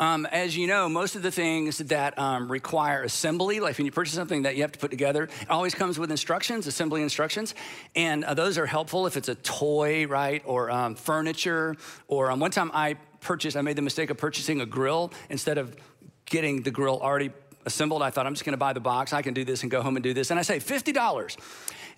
Um, as you know, most of the things that um, require assembly, like when you purchase something that you have to put together, it always comes with instructions, assembly instructions. And uh, those are helpful if it's a toy, right, or um, furniture. Or um, one time I purchased, I made the mistake of purchasing a grill instead of getting the grill already assembled. I thought I'm just gonna buy the box, I can do this and go home and do this. And I say $50.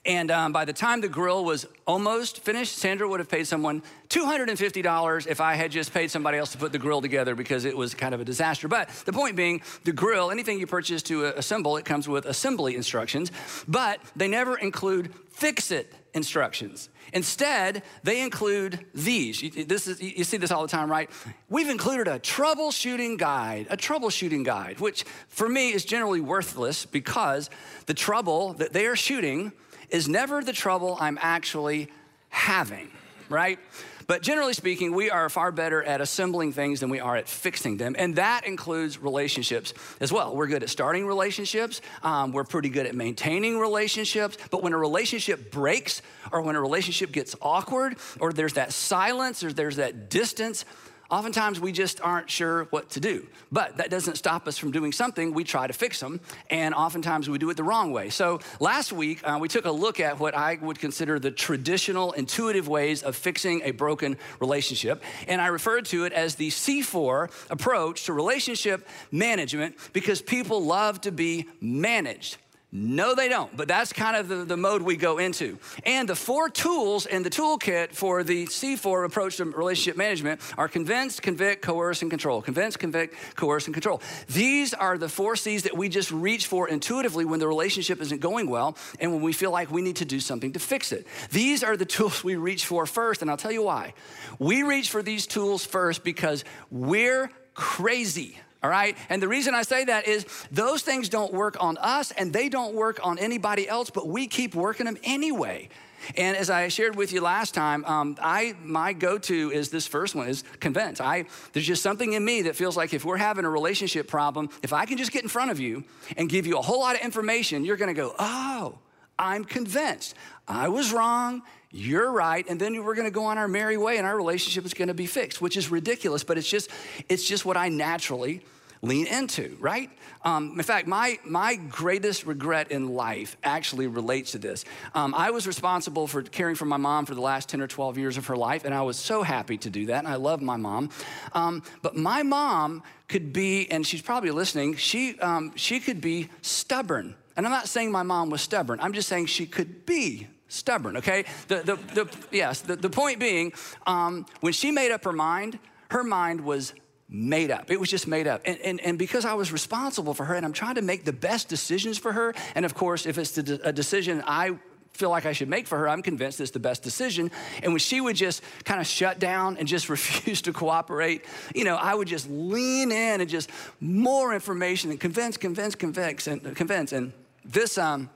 And um, by the time the grill was almost finished, Sandra would have paid someone $250 if I had just paid somebody else to put the grill together because it was kind of a disaster. But the point being, the grill, anything you purchase to uh, assemble, it comes with assembly instructions, but they never include fix it instructions. Instead, they include these. This is, you see this all the time, right? We've included a troubleshooting guide, a troubleshooting guide, which for me is generally worthless because the trouble that they are shooting is never the trouble I'm actually having, right? But generally speaking, we are far better at assembling things than we are at fixing them. And that includes relationships as well. We're good at starting relationships, um, we're pretty good at maintaining relationships. But when a relationship breaks, or when a relationship gets awkward, or there's that silence, or there's that distance, Oftentimes, we just aren't sure what to do. But that doesn't stop us from doing something. We try to fix them, and oftentimes we do it the wrong way. So, last week, uh, we took a look at what I would consider the traditional, intuitive ways of fixing a broken relationship. And I referred to it as the C4 approach to relationship management because people love to be managed. No, they don't, but that's kind of the, the mode we go into. And the four tools in the toolkit for the C4 approach to relationship management are convince, convict, coerce, and control. Convince, convict, coerce, and control. These are the four C's that we just reach for intuitively when the relationship isn't going well and when we feel like we need to do something to fix it. These are the tools we reach for first, and I'll tell you why. We reach for these tools first because we're crazy all right? And the reason I say that is those things don't work on us and they don't work on anybody else, but we keep working them anyway. And as I shared with you last time, um, I my go-to is this first one is convince. I there's just something in me that feels like if we're having a relationship problem, if I can just get in front of you and give you a whole lot of information, you're going to go, oh, I'm convinced. I was wrong. You're right. And then we're going to go on our merry way and our relationship is going to be fixed, which is ridiculous, but it's just, it's just what I naturally lean into, right? Um, in fact, my, my greatest regret in life actually relates to this. Um, I was responsible for caring for my mom for the last 10 or 12 years of her life, and I was so happy to do that, and I love my mom. Um, but my mom could be, and she's probably listening, she, um, she could be stubborn. And I'm not saying my mom was stubborn, I'm just saying she could be stubborn, okay? The, the, the, yes, the, the point being, um, when she made up her mind, her mind was made up. It was just made up. And, and, and because I was responsible for her and I'm trying to make the best decisions for her, and of course, if it's a decision I feel like I should make for her, I'm convinced it's the best decision. And when she would just kind of shut down and just refuse to cooperate, you know, I would just lean in and just more information and convince, convince, convince, and convince. And this, um,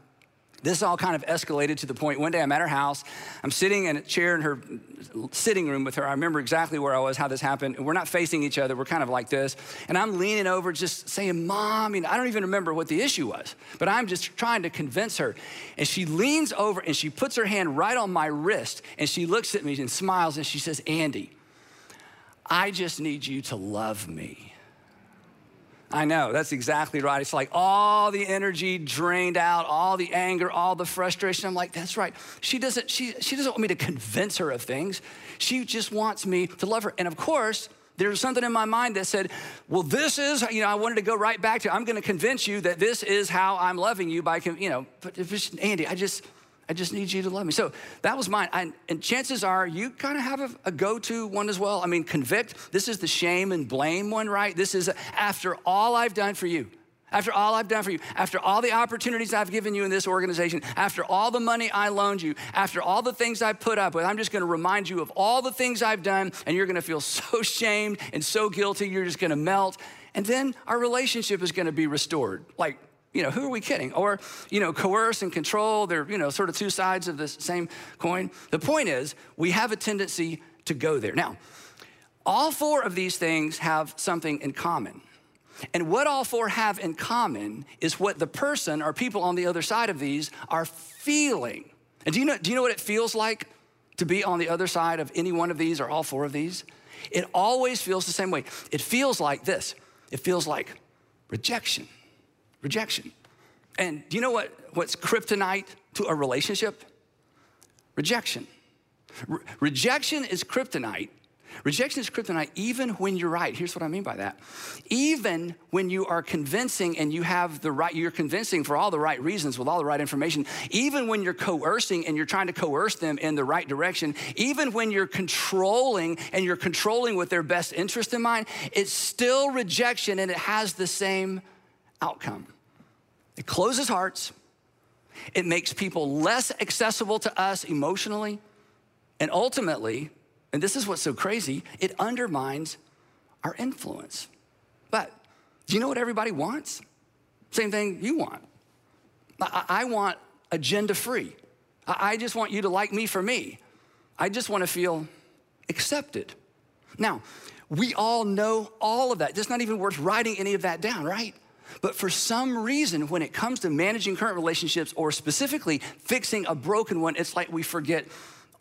this all kind of escalated to the point one day I'm at her house. I'm sitting in a chair in her sitting room with her. I remember exactly where I was, how this happened. We're not facing each other, we're kind of like this. And I'm leaning over, just saying, Mom, I don't even remember what the issue was, but I'm just trying to convince her. And she leans over and she puts her hand right on my wrist and she looks at me and smiles and she says, Andy, I just need you to love me. I know, that's exactly right. It's like all the energy drained out, all the anger, all the frustration. I'm like, that's right. She doesn't, she, she doesn't want me to convince her of things. She just wants me to love her. And of course, there's something in my mind that said, well, this is, you know, I wanted to go right back to, I'm going to convince you that this is how I'm loving you by, you know, but Andy, I just, I just need you to love me. So that was mine. I, and chances are you kind of have a, a go to one as well. I mean, convict, this is the shame and blame one, right? This is after all I've done for you. After all I've done for you, after all the opportunities I've given you in this organization, after all the money I loaned you, after all the things I put up with, I'm just gonna remind you of all the things I've done, and you're gonna feel so shamed and so guilty, you're just gonna melt. And then our relationship is gonna be restored. Like, you know, who are we kidding? Or, you know, coerce and control, they're, you know, sort of two sides of the same coin. The point is, we have a tendency to go there. Now, all four of these things have something in common. And what all four have in common is what the person or people on the other side of these are feeling. And do you know, do you know what it feels like to be on the other side of any one of these or all four of these? it always feels the same way. It feels like this it feels like rejection. Rejection. And do you know what, what's kryptonite to a relationship? Rejection. Re- rejection is kryptonite Rejection is kryptonite even when you're right. Here's what I mean by that. Even when you are convincing and you have the right, you're convincing for all the right reasons with all the right information, even when you're coercing and you're trying to coerce them in the right direction, even when you're controlling and you're controlling with their best interest in mind, it's still rejection and it has the same outcome. It closes hearts, it makes people less accessible to us emotionally, and ultimately, and this is what's so crazy, it undermines our influence. But do you know what everybody wants? Same thing you want. I, I want agenda free. I, I just want you to like me for me. I just want to feel accepted. Now, we all know all of that. It's not even worth writing any of that down, right? But for some reason, when it comes to managing current relationships or specifically fixing a broken one, it's like we forget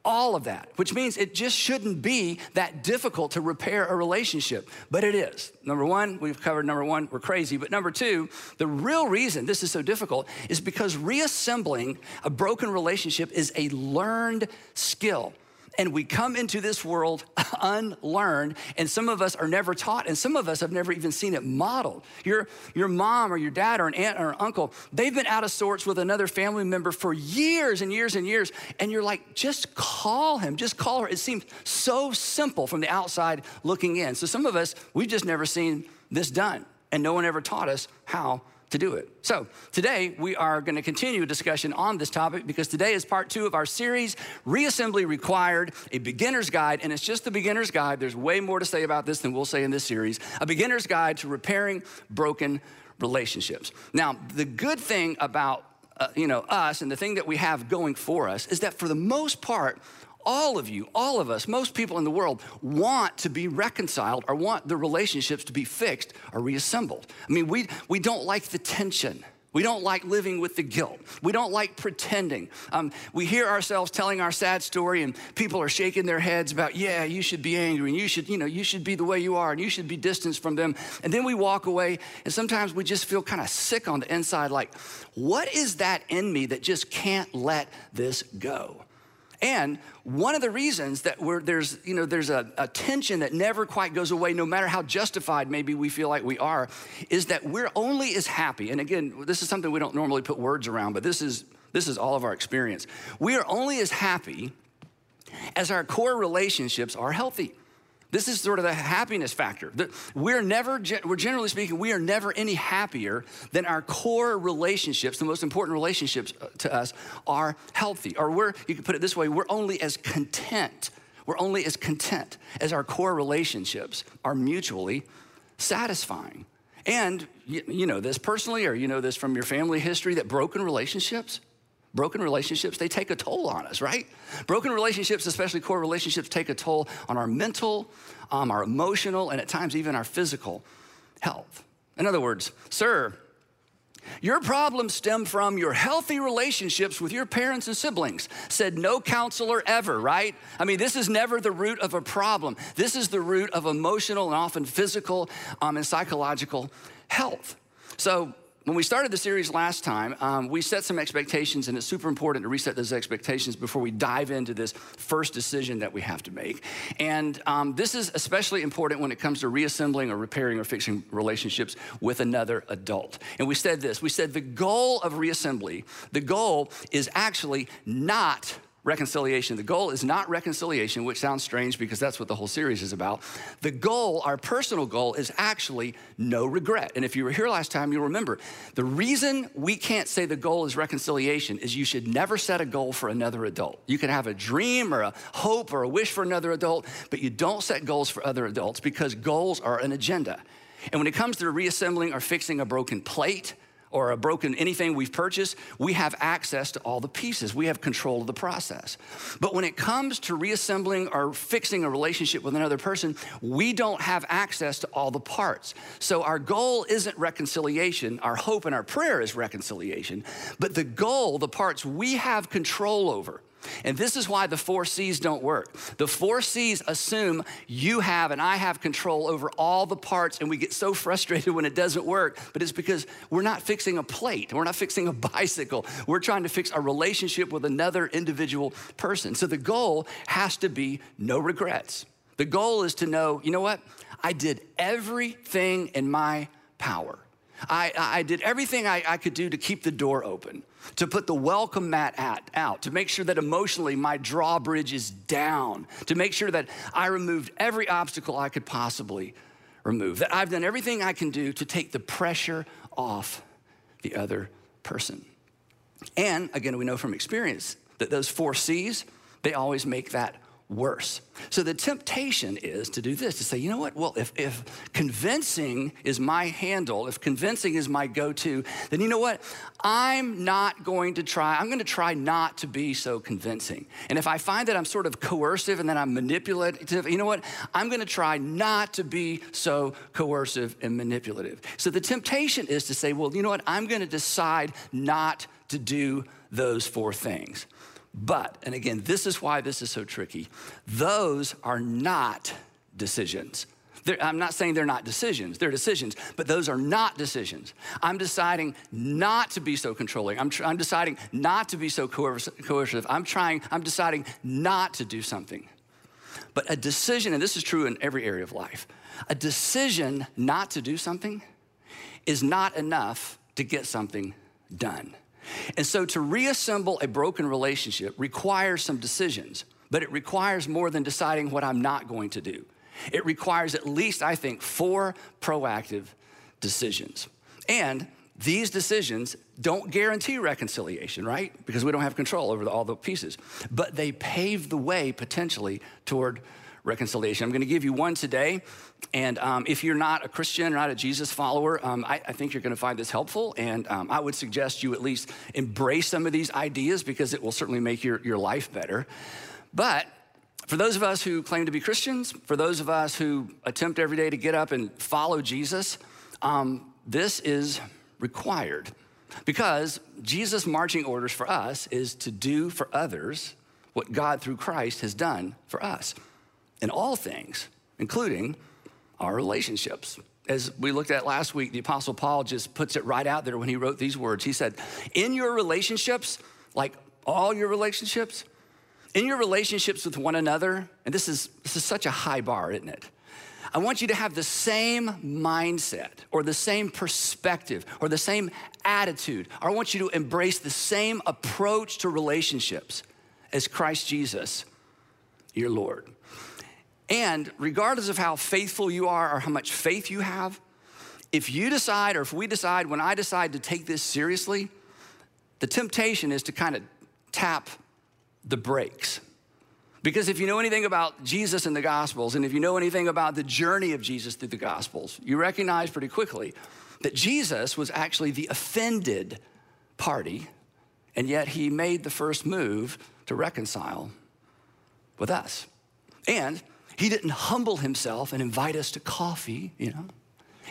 all of that, which means it just shouldn't be that difficult to repair a relationship, but it is. Number one, we've covered number one, we're crazy. But number two, the real reason this is so difficult is because reassembling a broken relationship is a learned skill and we come into this world unlearned, and some of us are never taught, and some of us have never even seen it modeled. Your, your mom or your dad or an aunt or an uncle, they've been out of sorts with another family member for years and years and years, and you're like, just call him, just call her. It seems so simple from the outside looking in. So some of us, we've just never seen this done, and no one ever taught us how to do it. So, today we are going to continue a discussion on this topic because today is part two of our series, Reassembly Required, a beginner's guide. And it's just the beginner's guide. There's way more to say about this than we'll say in this series. A beginner's guide to repairing broken relationships. Now, the good thing about uh, you know us and the thing that we have going for us is that for the most part all of you, all of us, most people in the world want to be reconciled or want the relationships to be fixed or reassembled. I mean, we, we don't like the tension. We don't like living with the guilt. We don't like pretending. Um, we hear ourselves telling our sad story, and people are shaking their heads about, yeah, you should be angry, and you should, you know, you should be the way you are, and you should be distanced from them. And then we walk away, and sometimes we just feel kind of sick on the inside, like, what is that in me that just can't let this go? And one of the reasons that there's, you know, there's a, a, tension that never quite goes away, no matter how justified maybe we feel like we are, is that we're only as happy. And again, this is something we don't normally put words around, but this is this is all of our experience. We are only as happy as our core relationships are healthy. This is sort of the happiness factor. We're never, we're generally speaking, we are never any happier than our core relationships, the most important relationships uh, to us, are healthy. Or we're, you can put it this way, we're only as content, we're only as content as our core relationships are mutually satisfying. And you, you know this personally, or you know this from your family history, that broken relationships, Broken relationships, they take a toll on us, right? Broken relationships, especially core relationships, take a toll on our mental, um, our emotional, and at times even our physical health. In other words, sir, your problems stem from your healthy relationships with your parents and siblings, said no counselor ever, right? I mean, this is never the root of a problem. This is the root of emotional and often physical um, and psychological health. So, when we started the series last time, um, we set some expectations, and it's super important to reset those expectations before we dive into this first decision that we have to make. And um, this is especially important when it comes to reassembling or repairing or fixing relationships with another adult. And we said this we said the goal of reassembly, the goal is actually not reconciliation. The goal is not reconciliation, which sounds strange because that's what the whole series is about. The goal, our personal goal, is actually no regret. And if you were here last time, you'll remember the reason we can't say the goal is reconciliation is you should never set a goal for another adult. You can have a dream or a hope or a wish for another adult, but you don't set goals for other adults because goals are an agenda. And when it comes to reassembling or fixing a broken plate, or a broken anything we've purchased, we have access to all the pieces. We have control of the process. But when it comes to reassembling or fixing a relationship with another person, we don't have access to all the parts. So our goal isn't reconciliation. Our hope and our prayer is reconciliation. But the goal, the parts we have control over, And this is why the four C's don't work. The four C's assume you have and I have control over all the parts, and we get so frustrated when it doesn't work. But it's because we're not fixing a plate, we're not fixing a bicycle. We're trying to fix a relationship with another individual person. So the goal has to be no regrets. The goal is to know, you know what? I did everything in my power. I, I did everything I, I could do to keep the door open to put the welcome mat at, out, to make sure that emotionally my drawbridge is down, to make sure that I removed every obstacle I could possibly remove, that I've done everything I can do to take the pressure off the other person. And again, we know from experience that those four C's, they always make that worse. So the temptation is to do this to say, you know what? Well, if, if convincing is my handle, if convincing is my go to, then you know what? I'm not going to try, I'm going to try not to be so convincing. And if I find that I'm sort of coercive and that I'm manipulative, you know what? I'm going to try not to be so coercive and manipulative. So the temptation is to say, well, you know what? I'm going to decide not to do those four things. But, and again, this is why this is so tricky, those are not decisions. They're, I'm not saying they're not decisions, they're decisions, but those are not decisions. I'm deciding not to be so controlling. I'm, tr- I'm deciding not to be so coercive. I'm trying, I'm deciding not to do something. But a decision, and this is true in every area of life, a decision not to do something is not enough to get something done. And so to reassemble a broken relationship requires some decisions, but it requires more than deciding what I'm not going to do. It requires at least, I think, four proactive decisions. And these decisions don't guarantee reconciliation, right? Because we don't have control over the, all the pieces, but they pave the way potentially toward reconciliation. I'm going to give you one today. And um, if you're not a Christian or not a Jesus follower, um, I, I, think you're going to find this helpful. And um, I would suggest you at least embrace some of these ideas because it will certainly make your, your life better. But for those of us who claim to be Christians, for those of us who attempt every day to get up and follow Jesus, um, this is required because Jesus' marching orders for us is to do for others what God through Christ has done for us in all things, including our relationships. As we looked at last week, the Apostle Paul just puts it right out there when he wrote these words. He said, In your relationships, like all your relationships, in your relationships with one another, and this is, this is such a high bar, isn't it? I want you to have the same mindset or the same perspective or the same attitude, I want you to embrace the same approach to relationships as Christ Jesus, your Lord. And regardless of how faithful you are or how much faith you have, if you decide, or if we decide, when I decide to take this seriously, the temptation is to kind of tap the brakes. Because if you know anything about Jesus and the Gospels, and if you know anything about the journey of Jesus through the Gospels, you recognize pretty quickly that Jesus was actually the offended party, and yet he made the first move to reconcile with us. And he didn't humble himself and invite us to coffee, you know.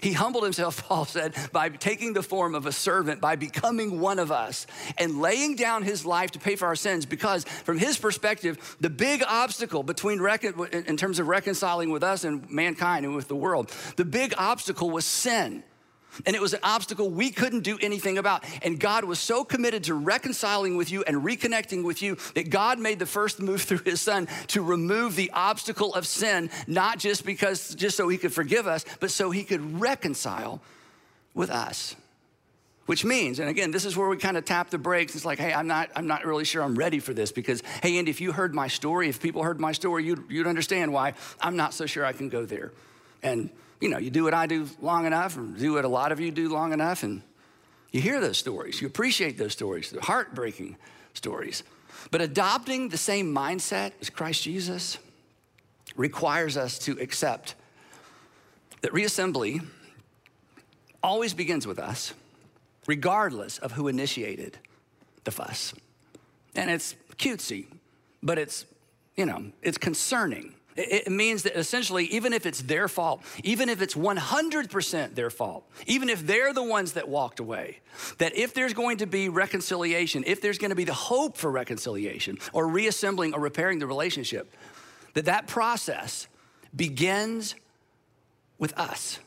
He humbled himself, Paul said, by taking the form of a servant, by becoming one of us, and laying down his life to pay for our sins. Because, from his perspective, the big obstacle between, in terms of reconciling with us and mankind and with the world, the big obstacle was sin. And it was an obstacle we couldn't do anything about. And God was so committed to reconciling with you and reconnecting with you that God made the first move through his son to remove the obstacle of sin, not just because, just so he could forgive us, but so he could reconcile with us. Which means, and again, this is where we kind of tap the brakes. It's like, hey, I'm not, I'm not really sure I'm ready for this because, hey, Andy, if you heard my story, if people heard my story, you'd, you'd understand why I'm not so sure I can go there. And you know, you do what I do long enough, or do what a lot of you do long enough, and you hear those stories. You appreciate those stories, the heartbreaking stories. But adopting the same mindset as Christ Jesus requires us to accept that reassembly always begins with us, regardless of who initiated the fuss. And it's cutesy, but it's, you know, it's concerning It means that essentially, even if it's their fault, even if it's 100% their fault, even if they're the ones that walked away, that if there's going to be reconciliation, if there's going to be the hope for reconciliation or reassembling or repairing the relationship, that that process begins with us.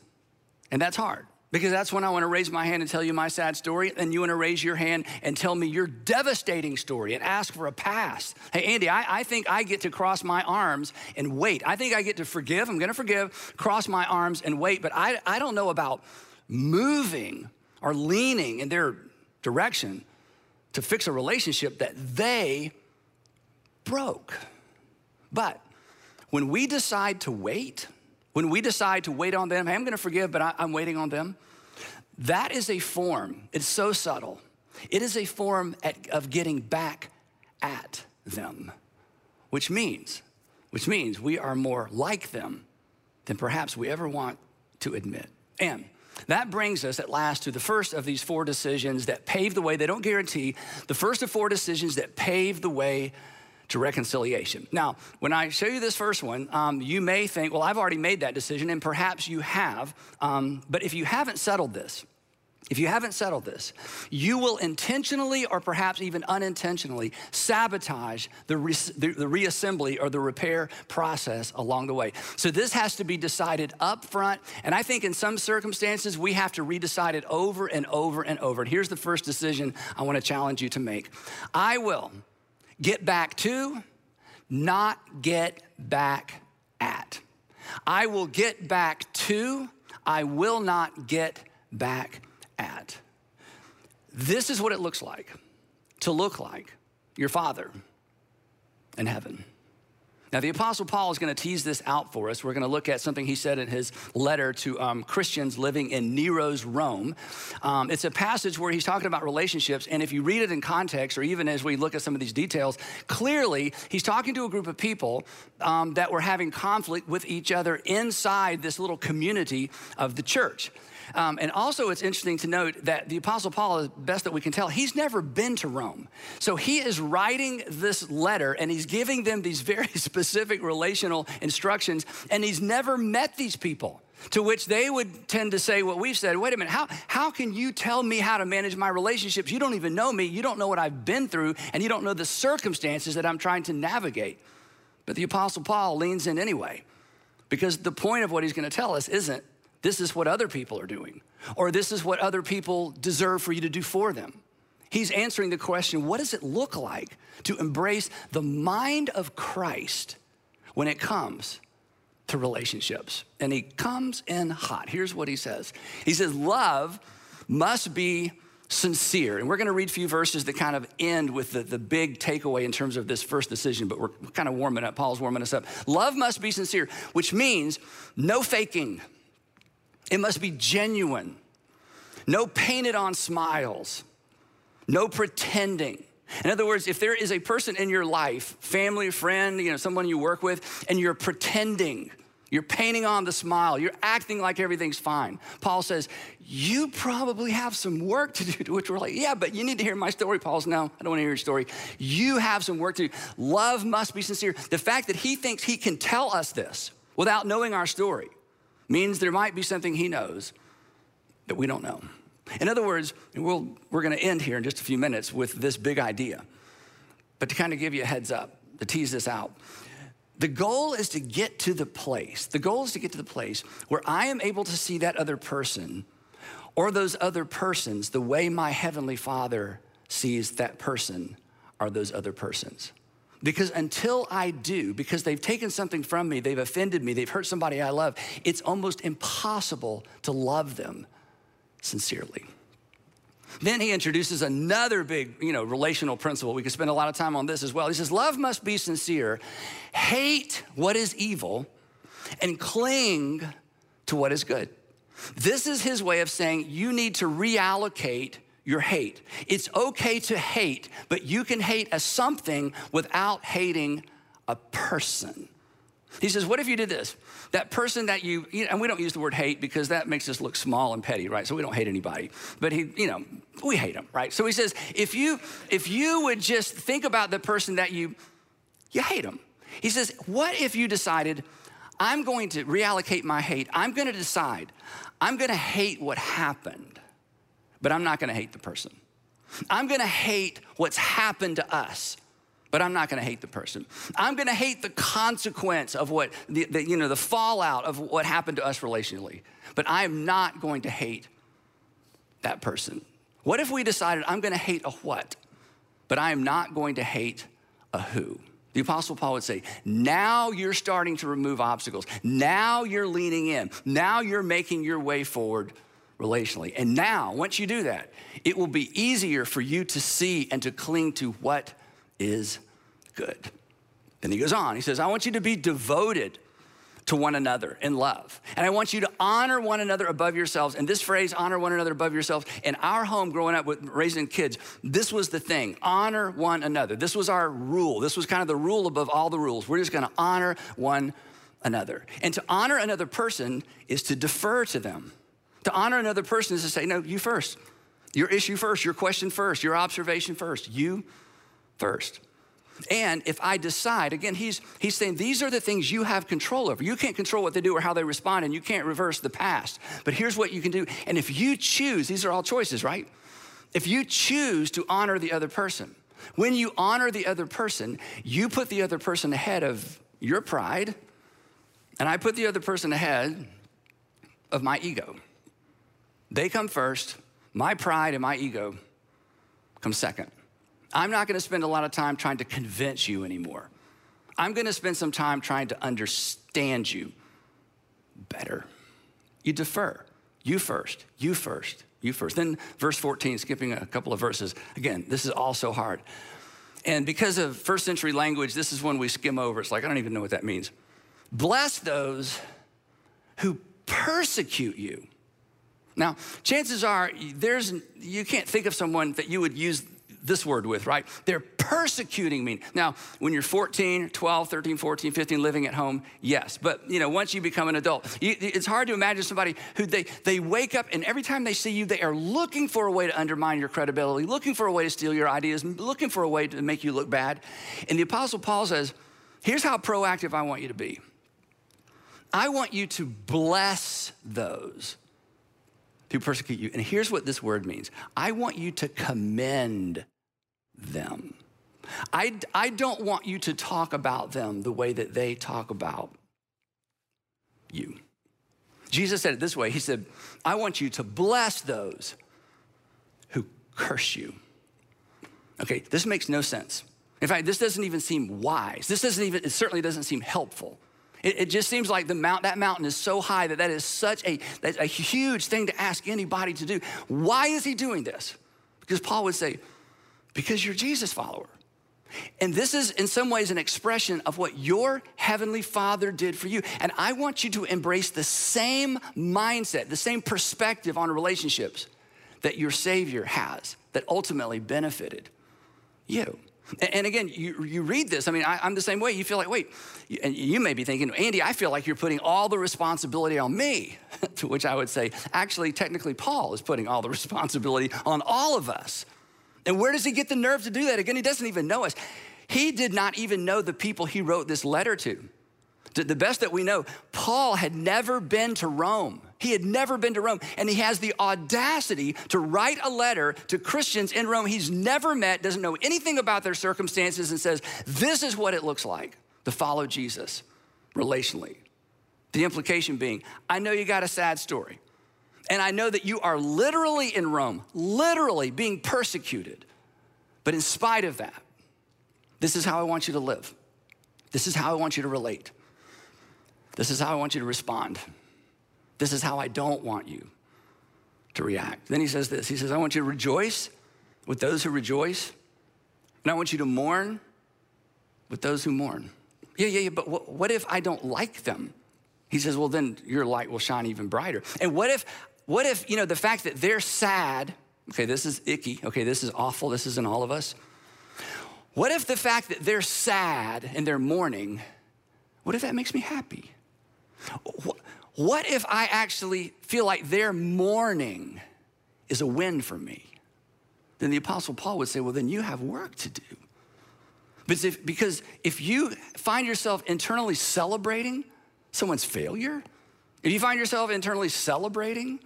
And that's hard. Because that's when I want to raise my hand and tell you my sad story, and you want to raise your hand and tell me your devastating story and ask for a pass. Hey, Andy, I, I think I get to cross my arms and wait. I think I get to forgive. I'm going to forgive, cross my arms and wait, but I, I don't know about moving or leaning in their direction to fix a relationship that they broke. But when we decide to wait, when we decide to wait on them, hey, I'm gonna forgive, but I, am waiting on them, that is a form, it's so subtle. It is a form at, of getting back at them, which means, which means we are more like them than perhaps we ever want to admit. And that brings us at last to the first of these four decisions that pave the way, they don't guarantee, the first of four decisions that pave the way to reconciliation. Now, when I show you this first one, um, you may think, well, I've already made that decision, and perhaps you have. Um, but if you haven't settled this, if you haven't settled this, you will intentionally or perhaps even unintentionally sabotage the, re- the, the, reassembly or the repair process along the way. So this has to be decided up front. And I think in some circumstances, we have to redecide it over and over and over. And here's the first decision I want to challenge you to make I will get back to, not get back at. I will get back to, I will not get back at. This is what it looks like to look like your Father in heaven. Now, the Apostle Paul is going to tease this out for us. We're going to look at something he said in his letter to um, Christians living in Nero's Rome. Um, it's a passage where he's talking about relationships, and if you read it in context, or even as we look at some of these details, clearly he's talking to a group of people um, that were having conflict with each other inside this little community of the church. Um, and also, it's interesting to note that the Apostle Paul, as best that we can tell, he's never been to Rome. So he is writing this letter and he's giving them these very specific relational instructions, and he's never met these people. To which they would tend to say what we've said wait a minute, how, how can you tell me how to manage my relationships? You don't even know me, you don't know what I've been through, and you don't know the circumstances that I'm trying to navigate. But the Apostle Paul leans in anyway, because the point of what he's going to tell us isn't this is what other people are doing, or this is what other people deserve for you to do for them. He's answering the question what does it look like to embrace the mind of Christ when it comes to relationships? And he comes in hot. Here's what he says He says, Love must be sincere. And we're going to read a few verses that kind of end with the, the big takeaway in terms of this first decision, but we're kind of warming up. Paul's warming us up. Love must be sincere, which means no faking it must be genuine. No painted on smiles, no pretending. In other words, if there is a person in your life, family, friend, you know, someone you work with, and you're pretending, you're painting on the smile, you're acting like everything's fine. Paul says, You probably have some work to do, to which we're like, Yeah, but you need to hear my story. Paul's, No, I don't want to hear your story. You have some work to do. Love must be sincere. The fact that he thinks he can tell us this without knowing our story means there might be something he knows that we don't know. In other words, we'll, we're going to end here in just a few minutes with this big idea. But to kind of give you a heads up, to tease this out, the goal is to get to the place, the goal is to get to the place where I am able to see that other person or those other persons the way my Heavenly Father sees that person or those other persons. Because until I do, because they've taken something from me, they've offended me, they've hurt somebody I love, it's almost impossible to love them sincerely. Then he introduces another big, you know, relational principle. We could spend a lot of time on this as well. He says, Love must be sincere, hate what is evil, and cling to what is good. This is his way of saying you need to reallocate your hate. It's okay to hate, but you can hate a something without hating a person. He says, What if you did this? That person that you, you know, and we don't use the word hate because that makes us look small and petty, right? So we don't hate anybody. But he, you know, we hate them, right? So he says, if you if you would just think about the person that you you hate them. He says, What if you decided, I'm going to reallocate my hate? I'm going to decide, I'm going to hate what happened, but I'm not to hate the person. I'm to hate what's happened to us, but I'm not to hate the person. I'm to hate the consequence of what the, the, you know the fallout of what happened to us relationally, but I am not going to hate that person. What if we decided I'm to hate a what, but I am not going to hate a who? The Apostle Paul would say, now you're starting to remove obstacles. Now you're leaning in. Now you're making your way forward relationally. And now, once you do that, it will be easier for you to see and to cling to what is good. Then he goes on, he says, I want you to be devoted to one another in love. And I want you to honor one another above yourselves. And this phrase, honor one another above yourselves, in our home growing up with raising kids, this was the thing honor one another. This was our rule. This was kind of the rule above all the rules. We're just gonna honor one another. And to honor another person is to defer to them. To honor another person is to say, no, you first. Your issue first, your question first, your observation first, you first. And if I decide, again, he's, he's saying these are the things you have control over. You can't control what they do or how they respond, and you can't reverse the past. But here's what you can do. And if you choose, these are all choices, right? If you choose to honor the other person, when you honor the other person, you put the other person ahead of your pride, and I put the other person ahead of my ego. They come first, my pride and my ego come second. I'm not gonna spend a lot of time trying to convince you anymore. I'm gonna spend some time trying to understand you better. You defer. You first, you first, you first. Then, verse 14, skipping a couple of verses. Again, this is all so hard. And because of first century language, this is one we skim over. It's like, I don't even know what that means. Bless those who persecute you. Now, chances are there's you can't think of someone that you would use this word with, right? They're persecuting me. Now, when you're 14, 12, 13, 14, 15, living at home, yes. But, you know, once you become an adult, you, it's hard to imagine somebody who they, they wake up and every time they see you, they are looking for a way to undermine your credibility, looking for a way to steal your ideas, looking for a way to make you look bad. And the Apostle Paul says, here's how proactive I want you to be. I want you to bless those who persecute you. And here's what this word means I want you to commend them. I, I don't want you to talk about them the way that they talk about you. Jesus said it this way He said, I want you to bless those who curse you. Okay, this makes no sense. In fact, this doesn't even seem wise. This doesn't even, it certainly doesn't seem helpful. It, it, just seems like the mount, that mountain is so high that that is such a, that's a huge thing to ask anybody to do. Why is he doing this? Because Paul would say, because you're Jesus follower. And this is in some ways an expression of what your heavenly father did for you. And I want you to embrace the same mindset, the same perspective on relationships that your savior has that ultimately benefited you. And again, you, you read this. I mean, I, am the same way. You feel like, wait, and you may be thinking, Andy, I feel like you're putting all the responsibility on me. to which I would say, actually, technically, Paul is putting all the responsibility on all of us. And where does he get the nerve to do that? Again, he doesn't even know us. He did not even know the people he wrote this letter to. To the best that we know, Paul had never been to Rome. He had never been to Rome, and he has the audacity to write a letter to Christians in Rome he's never met, doesn't know anything about their circumstances, and says, This is what it looks like to follow Jesus relationally. The implication being, I know you got a sad story, and I know that you are literally in Rome, literally being persecuted. But in spite of that, this is how I want you to live. This is how I want you to relate. This is how I want you to respond. This is how I don't want you to react. Then he says this He says, I want you to rejoice with those who rejoice, and I want you to mourn with those who mourn. Yeah, yeah, yeah, but what if I don't like them? He says, well, then your light will shine even brighter. And what if, what if, you know, the fact that they're sad, okay, this is icky, okay, this is awful, this isn't all of us. What if the fact that they're sad and they're mourning, what if that makes me happy? What if I actually feel like their mourning is a win for me? Then the Apostle Paul would say, Well, then you have work to do. But if, because if you find yourself internally celebrating someone's failure, if you find yourself internally celebrating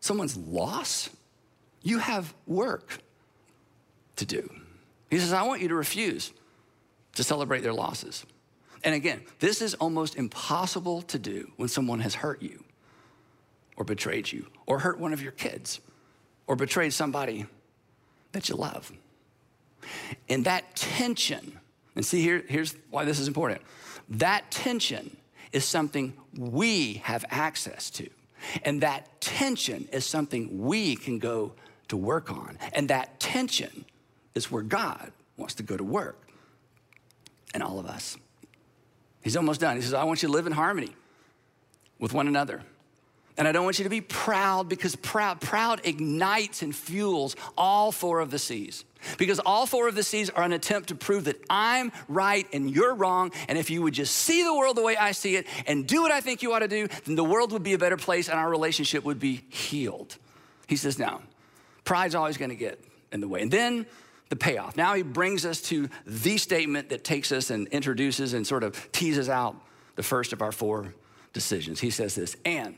someone's loss, you have work to do. He says, I want you to refuse to celebrate their losses. And again, this is almost impossible to do when someone has hurt you or betrayed you or hurt one of your kids or betrayed somebody that you love. And that tension, and see here, here's why this is important. That tension is something we have access to. And that tension is something we can go to work on. And that tension is where God wants to go to work in all of us. He's almost done. He says, I want you to live in harmony with one another. And I don't want you to be proud because proud, proud ignites and fuels all four of the C's. Because all four of the C's are an attempt to prove that I'm right and you're wrong. And if you would just see the world the way I see it and do what I think you ought to do, then the world would be a better place and our relationship would be healed. He says, now, pride's always gonna get in the way. And then the payoff. Now he brings us to the statement that takes us and introduces and sort of teases out the first of our four decisions. He says this, and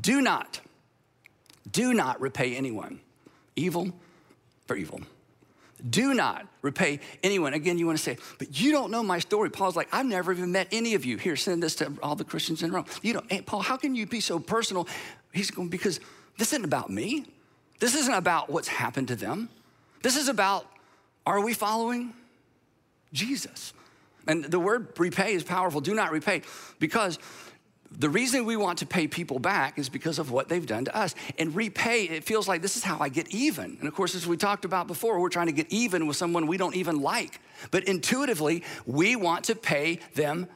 do not, do not repay anyone evil for evil. Do not repay anyone. Again, you want to say, but you don't know my story. Paul's like, I've never even met any of you. Here, send this to all the Christians in Rome. You know, Paul, how can you be so personal? He's going, because this isn't about me. This isn't about what's happened to them. This is about, are we following Jesus? And the word repay is powerful. Do not repay because the reason we want to pay people back is because of what they've done to us. And repay, it feels like this is how I get even. And of course, as we talked about before, we're trying to get even with someone we don't even like. But intuitively, we want to pay them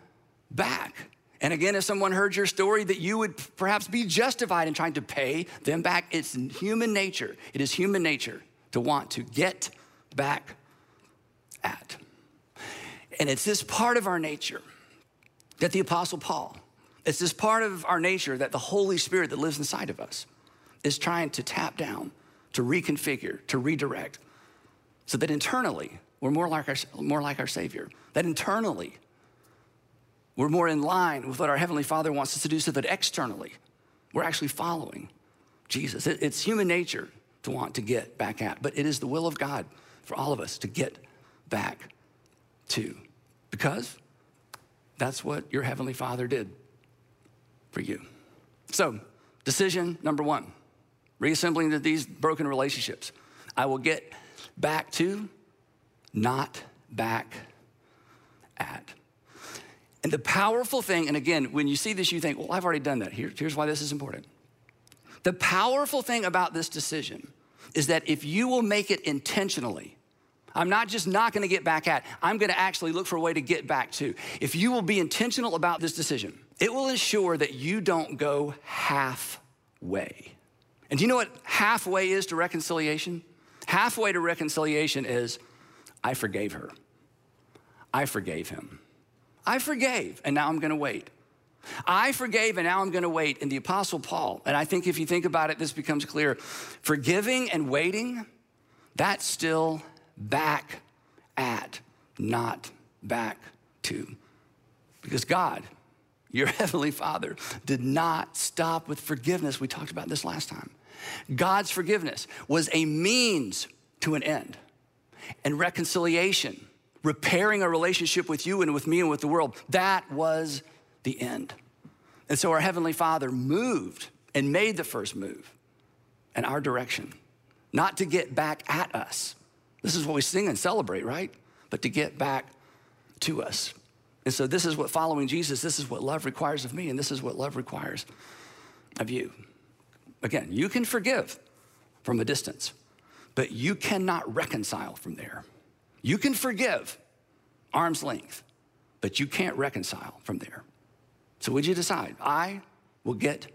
back. And again, if someone heard your story, that you would perhaps be justified in trying to pay them back. It's human nature. It is human nature to want to get back at. And it's this part of our nature that the Apostle Paul, it's this part of our nature that the Holy Spirit that lives inside of us is trying to tap down, to reconfigure, to redirect, so that internally we're more like our, more like our Savior. That internally we're more in line with what our Heavenly Father wants us to do, so that externally we're actually following Jesus. It's human nature to want to get back at, but it is the will of God for all of us to get back to because that's what your Heavenly Father did for you. So, decision number one reassembling these broken relationships. I will get back to, not back at. And the powerful thing, and again, when you see this, you think, well, I've already done that. Here, here's why this is important. The powerful thing about this decision is that if you will make it intentionally, I'm not just not gonna get back at, I'm gonna actually look for a way to get back to. If you will be intentional about this decision, it will ensure that you don't go halfway. And do you know what halfway is to reconciliation? Halfway to reconciliation is I forgave her. I forgave him. I forgave, and now I'm gonna wait. I forgave, and now I'm gonna wait. And the Apostle Paul, and I think if you think about it, this becomes clear. Forgiving and waiting, that's still back at, not back to. Because God, your Heavenly Father, did not stop with forgiveness. We talked about this last time. God's forgiveness was a means to an end. And reconciliation, repairing a relationship with you and with me and with the world, that was the end. And so our Heavenly Father moved and made the first move in our direction, not to get back at us. This is what we sing and celebrate, right? But to get back to us. And so this is what following Jesus, this is what love requires of me, and this is what love requires of you. Again, you can forgive from a distance, but you cannot reconcile from there. You can forgive arm's length, but you can't reconcile from there. So, would you decide? I will get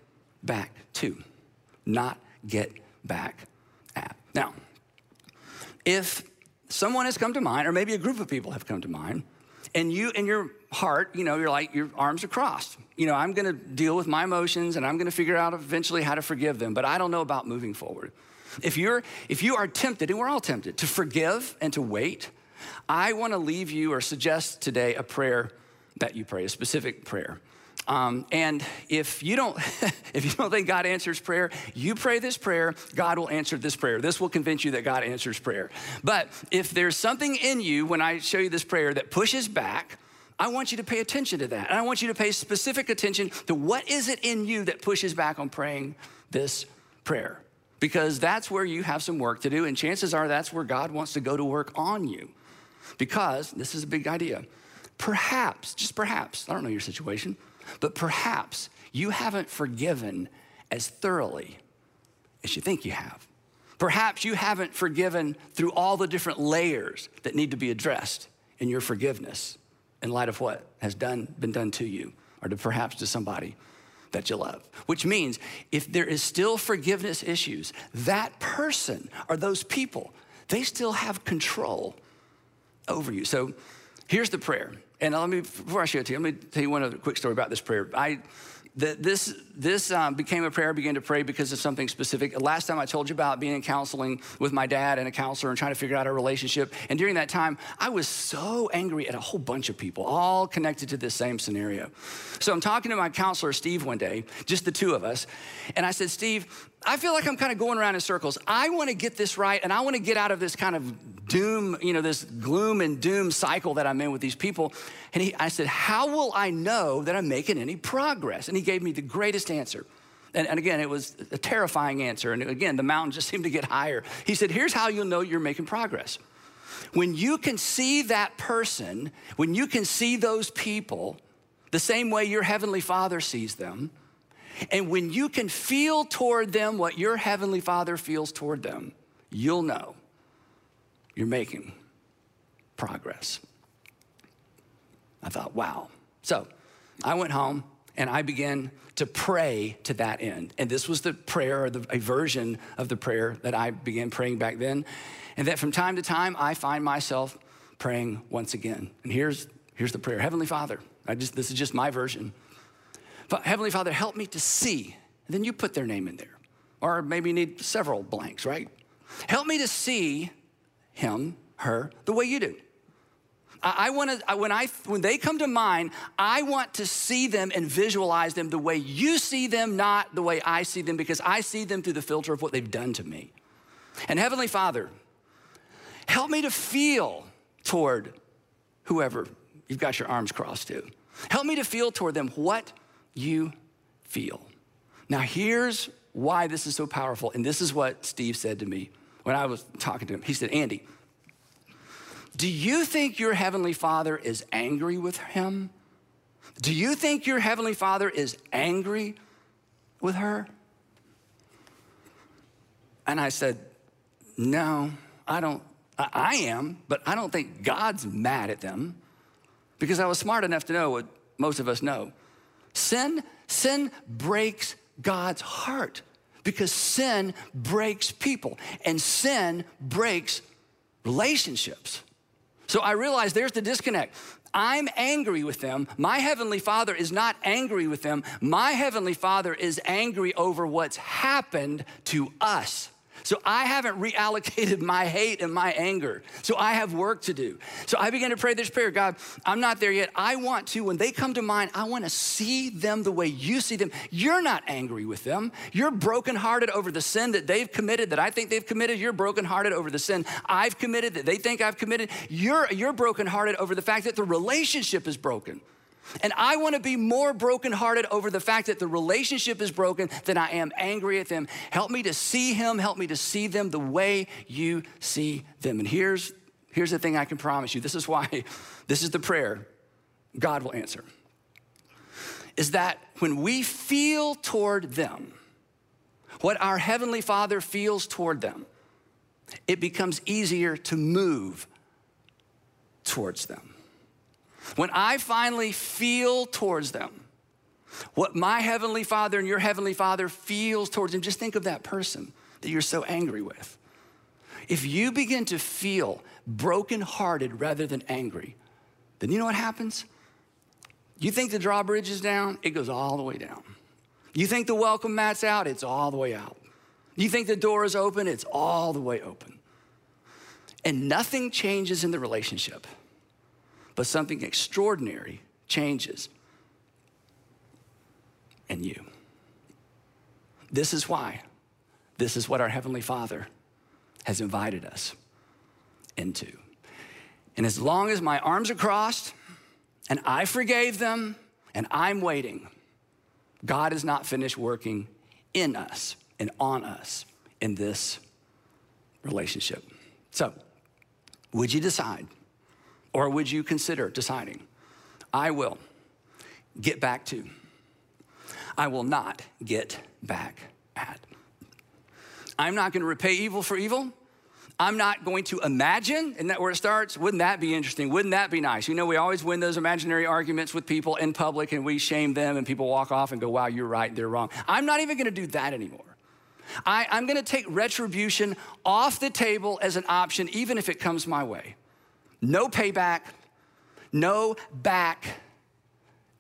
back to, not get back at. Now, if someone has come to mind, or maybe a group of people have come to mind, and you in your heart, you know, you're like, your arms are crossed. You know, I'm gonna deal with my emotions and I'm gonna figure out eventually how to forgive them, but I don't know about moving forward. If you're if you are tempted, and we're all tempted, to forgive and to wait, I want to leave you or suggest today a prayer that you pray, a specific prayer. Um, and if you don't, if you don't think God answers prayer, you pray this prayer. God will answer this prayer. This will convince you that God answers prayer. But if there's something in you when I show you this prayer that pushes back, I want you to pay attention to that. And I want you to pay specific attention to what is it in you that pushes back on praying this prayer. Because that's where you have some work to do, and chances are that's where God wants to go to work on you. Because this is a big idea. Perhaps, just perhaps, I don't know your situation, but perhaps you haven't forgiven as thoroughly as you think you have. Perhaps you haven't forgiven through all the different layers that need to be addressed in your forgiveness in light of what has done, been done to you or to perhaps to somebody that you love. Which means if there is still forgiveness issues, that person or those people, they still have control over you. So here's the prayer. And let me, before I show it to you, let me tell you one other quick story about this prayer. I, the, this this um, became a prayer I began to pray because of something specific. Last time I told you about being in counseling with my dad and a counselor and trying to figure out our relationship. And during that time, I was so angry at a whole bunch of people, all connected to this same scenario. So I'm talking to my counselor, Steve, one day, just the two of us. And I said, Steve, I feel like I'm kind of going around in circles. I want to get this right and I want to get out of this kind of doom, you know, this gloom and doom cycle that I'm in with these people. And he, I said, How will I know that I'm making any progress? And he gave me the greatest answer. And, and, again, it was a terrifying answer. And again, the mountain just seemed to get higher. He said, Here's how you'll know you're making progress. When you can see that person, when you can see those people the same way your Heavenly Father sees them, and when you can feel toward them what your Heavenly Father feels toward them, you'll know you're making progress. I thought, wow. So I went home and I began to pray to that end. And this was the prayer, or the, a version of the prayer that I began praying back then. And that from time to time, I find myself praying once again. And here's, here's the prayer Heavenly Father, I just, this is just my version. Heavenly Father, help me to see. And then you put their name in there. Or maybe you need several blanks, right? Help me to see him, her, the way you do. I, want to, when, I, when they come to mind, I want to see them and visualize them the way you see them, not the way I see them, because I see them through the filter of what they've done to me. And Heavenly Father, help me to feel toward whoever you've got your arms crossed to. Help me to feel toward them what you feel. Now, here's why this is so powerful. And this is what Steve said to me when I was talking to him. He said, Andy, do you think your Heavenly Father is angry with him? Do you think your Heavenly Father is angry with her? And I said, No, I don't. I am, but I don't think God's mad at them because I was smart enough to know what most of us know. Sin, sin breaks God's heart because sin breaks people and sin breaks relationships. So I realized there's the disconnect. I'm angry with them. My Heavenly Father is not angry with them. My Heavenly Father is angry over what's happened to us. So I haven't reallocated my hate and my anger. So I have work to do. So I began to pray this prayer God, I'm not there yet. I want to, when they come to mind, I want to see them the way you see them. You're not angry with them. You're brokenhearted over the sin that they've committed, that I think they've committed. You're brokenhearted over the sin I've committed, that they think I've committed. You're, you're brokenhearted over the fact that the relationship is broken. And I want to be more brokenhearted over the fact that the relationship is broken than I am angry at them. Help me to see him, help me to see them the way you see them. And here's, here's the thing I can promise you this is why, this is the prayer God will answer. Is that when we feel toward them what our Heavenly Father feels toward them, it becomes easier to move towards them. When I finally feel towards them, what my Heavenly Father and your Heavenly Father feels towards them, just think of that person that you're so angry with. If you begin to feel brokenhearted rather than angry, then you know what happens? You think the drawbridge is down, it goes all the way down. You think the welcome mat's out, it's all the way out. You think the door is open, it's all the way open. and nothing changes in the relationship, but something extraordinary changes in you. This is why, this is what our Heavenly Father has invited us into. And as long as my arms are crossed and I forgave them and I'm waiting, God is not finished working in us and on us in this relationship. So, would you decide or would you consider deciding? I will get back to. I will not get back at. I'm not going to repay evil for evil. I'm not going to imagine, isn't that where it starts? Wouldn't that be interesting? Wouldn't that be nice? You know, we always win those imaginary arguments with people in public and we shame them and people walk off and go, wow, you're right, they're wrong. I'm not even gonna do that anymore. I, am gonna take retribution off the table as an option, even if it comes my way. No payback, no back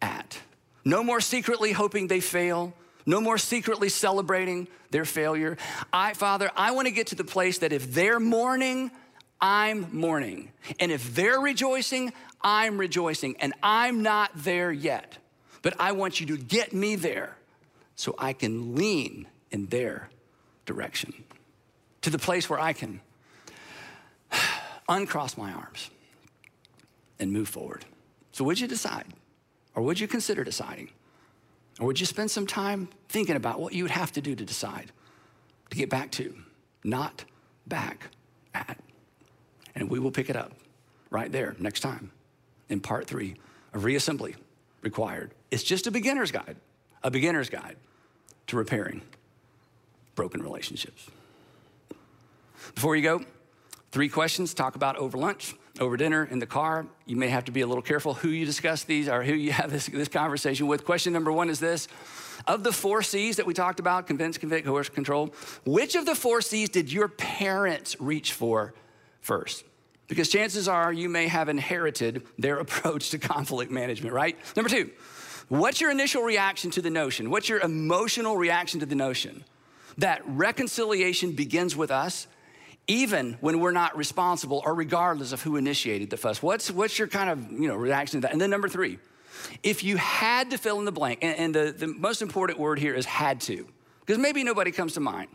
at. No more secretly hoping they fail. No more secretly celebrating their failure. I, Father, I want to get to the place that if they're mourning, I'm mourning. And if they're rejoicing, I'm rejoicing. And I'm not there yet. But I want you to get me there so I can lean in their direction to the place where I can uncross my arms and move forward. So, would you decide? Or would you consider deciding? Or would you spend some time thinking about what you would have to do to decide to get back to, not back at? And we will pick it up right there next time in part three of reassembly required. It's just a beginner's guide, a beginner's guide to repairing broken relationships. Before you go, three questions talk about over lunch over dinner, in the car. You may have to be a little careful who you discuss these or who you have this, this conversation with. Question number one is this Of the four C's that we talked about convince, convict, coerce, control which of the four C's did your parents reach for first? Because chances are you may have inherited their approach to conflict management, right? Number two, what's your initial reaction to the notion? What's your emotional reaction to the notion that reconciliation begins with us even when we're not responsible or regardless of who initiated the fuss. What's, what's your kind of you know, reaction to that? And then number three, if you had to fill in the blank, and, and the, the most important word here is had to, because maybe nobody comes to mind,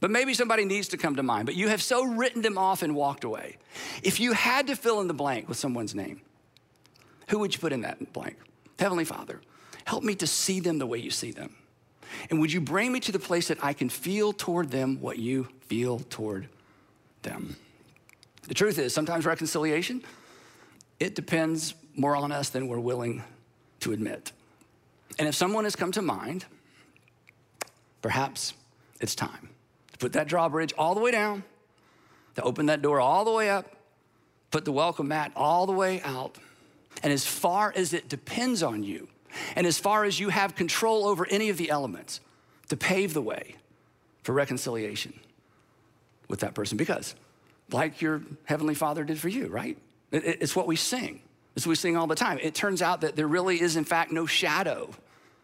but maybe somebody needs to come to mind, but you have so written them off and walked away. If you had to fill in the blank with someone's name, who would you put in that blank? Heavenly Father, help me to see them the way you see them. And would you bring me to the place that I can feel toward them what you feel toward them. The truth is, sometimes reconciliation, it depends more on us than we're willing to admit. And if someone has come to mind, perhaps it's time to put that drawbridge all the way down, to open that door all the way up, put the welcome mat all the way out. And as far as it depends on you, and as far as you have control over any of the elements, to pave the way for reconciliation with that person because, like your Heavenly Father did for you, right? It's what we sing. It's what we sing all the time. It turns out that there really is, in fact, no shadow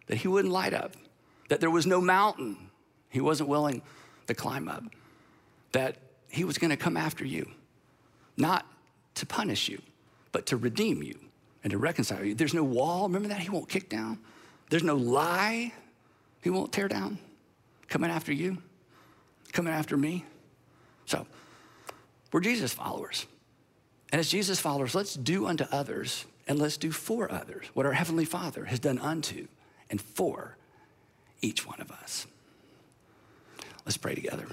that He wouldn't light up, that there was no mountain He wasn't willing to climb up, that He was going to come after you, not to punish you, but to redeem you and to reconcile you. There's no wall, remember that? He won't kick down. There's no lie He won't tear down coming after you, coming after me. So, we're Jesus followers. And as Jesus followers, let's do unto others and let's do for others what our Heavenly Father has done unto and for each one of us. Let's pray together.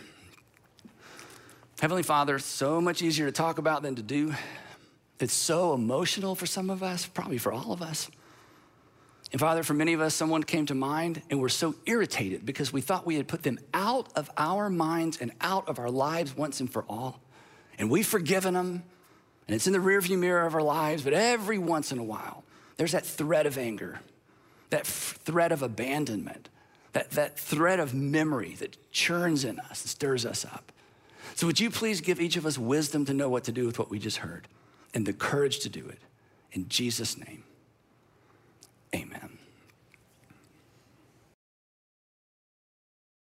Heavenly Father, so much easier to talk about than to do. It's so emotional for some of us, probably for all of us. And Father, for many of us, someone came to mind and we're so irritated because we thought we had put them out of our minds and out of our lives once and for all. And we've forgiven them and it's in the rearview mirror of our lives, but every once in a while, there's that threat of anger, that f- thread of abandonment, that, that thread of memory that churns in us stirs us up. So, would you please give each of us wisdom to know what to do with what we just heard and the courage to do it? In Jesus' name. Amen.